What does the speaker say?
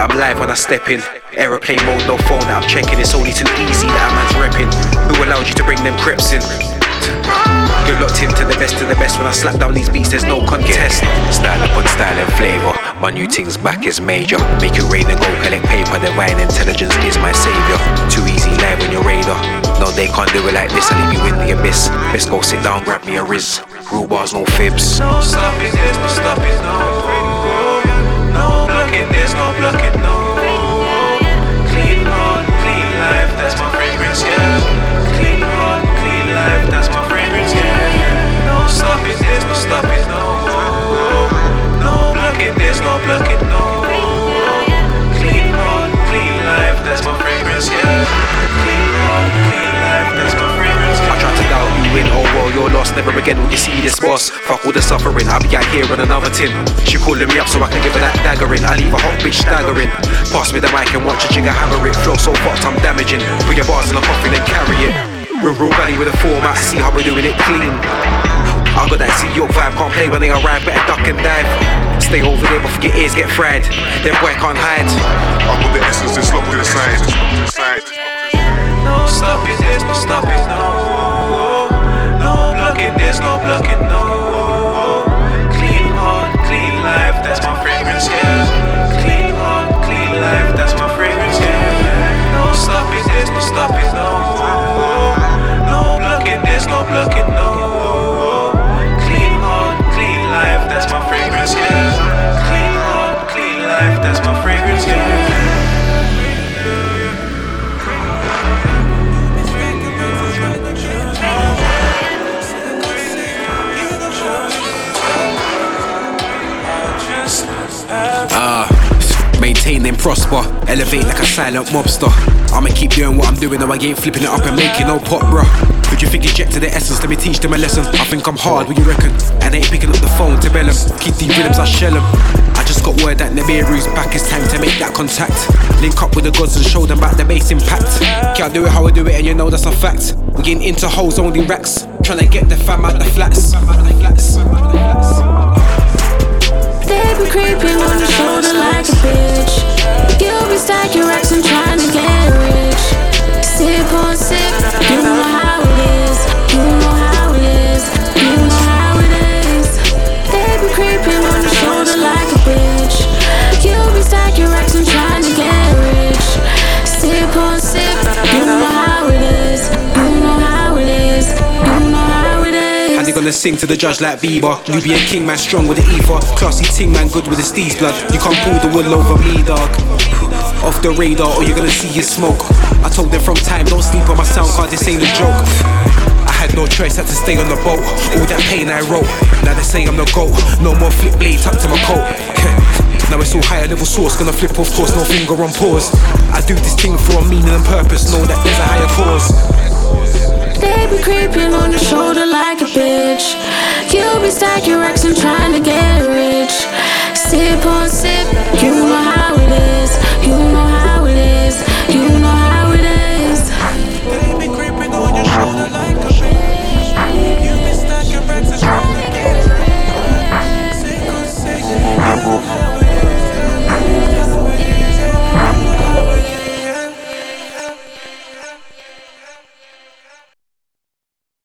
I'm live when I step in. Aeroplane mode, no phone that I'm checking. It's only too easy that a man's repping. Who allowed you to bring them creps in? You're locked into the best of the best when I slap down these beats, there's no contest. Style upon style and flavour. My new thing's back is major. Make it rain and go collect paper. Divine intelligence is my savior. Too easy live on your radar. No, they can't do it like this. I leave you in the abyss. Best go sit down, grab me a riz. Rule bars, no fibs. No stopping this, no stopping, no. This, no all the suffering, I'll be out here on another tin. She calling me up so I can give her that dagger in. I leave a hot bitch staggering. Pass me the mic and watch a jigger hammer it. Flow so fucked, I'm damaging. Bring your bars in a coffin and carry it. Real, real valley with a format, see how we're doing it clean. I got that see your vibe, can't play when they arrive, better duck and dive. Stay over there before your ears get fried. Them boy can't hide. I put the essence and slop to the side. No stopping this, no stopping, no. Elevate like a silent mobster. I'ma keep doing what I'm doing, though I ain't flipping it up and making no pop, bruh. Who do you think is jet to the essence? Let me teach them a lesson. I think I'm hard, what you reckon? And ain't picking up the phone to bell 'em. Keep these rhythms, I shell 'em. I just got word that Namiru's back, it's time to make that contact. Link up with the gods and show them about the bass impact. Can't do it how I do it, and you know that's a fact. We're getting into holes, only racks. Tryna get the fam out the flats. They be creeping on your shoulder like a bitch. You be stacking racks and trying to get rich. Sip on sip, you know how gonna sing to the judge like Bieber. You be a king man, strong with the ether. Classy ting man, good with the steez blood. You can't pull the wool over me, dog. Off the radar, or you're gonna see your smoke. I told them from time, don't sleep on my sound card, this ain't a joke. I had no choice, had to stay on the boat. All that pain I wrote. Now they say I'm the GOAT. No more flip blade tucked to my coat. Now it's all higher level source, gonna flip off course, no finger on pause. I do this thing for a meaning and purpose, know that there's a higher cause. They be creeping on your shoulder like a bitch. You be stacking racks and trying to get rich. Sip on sip, you know how it is. You know how it is. You know how it is. They be creeping on your shoulder.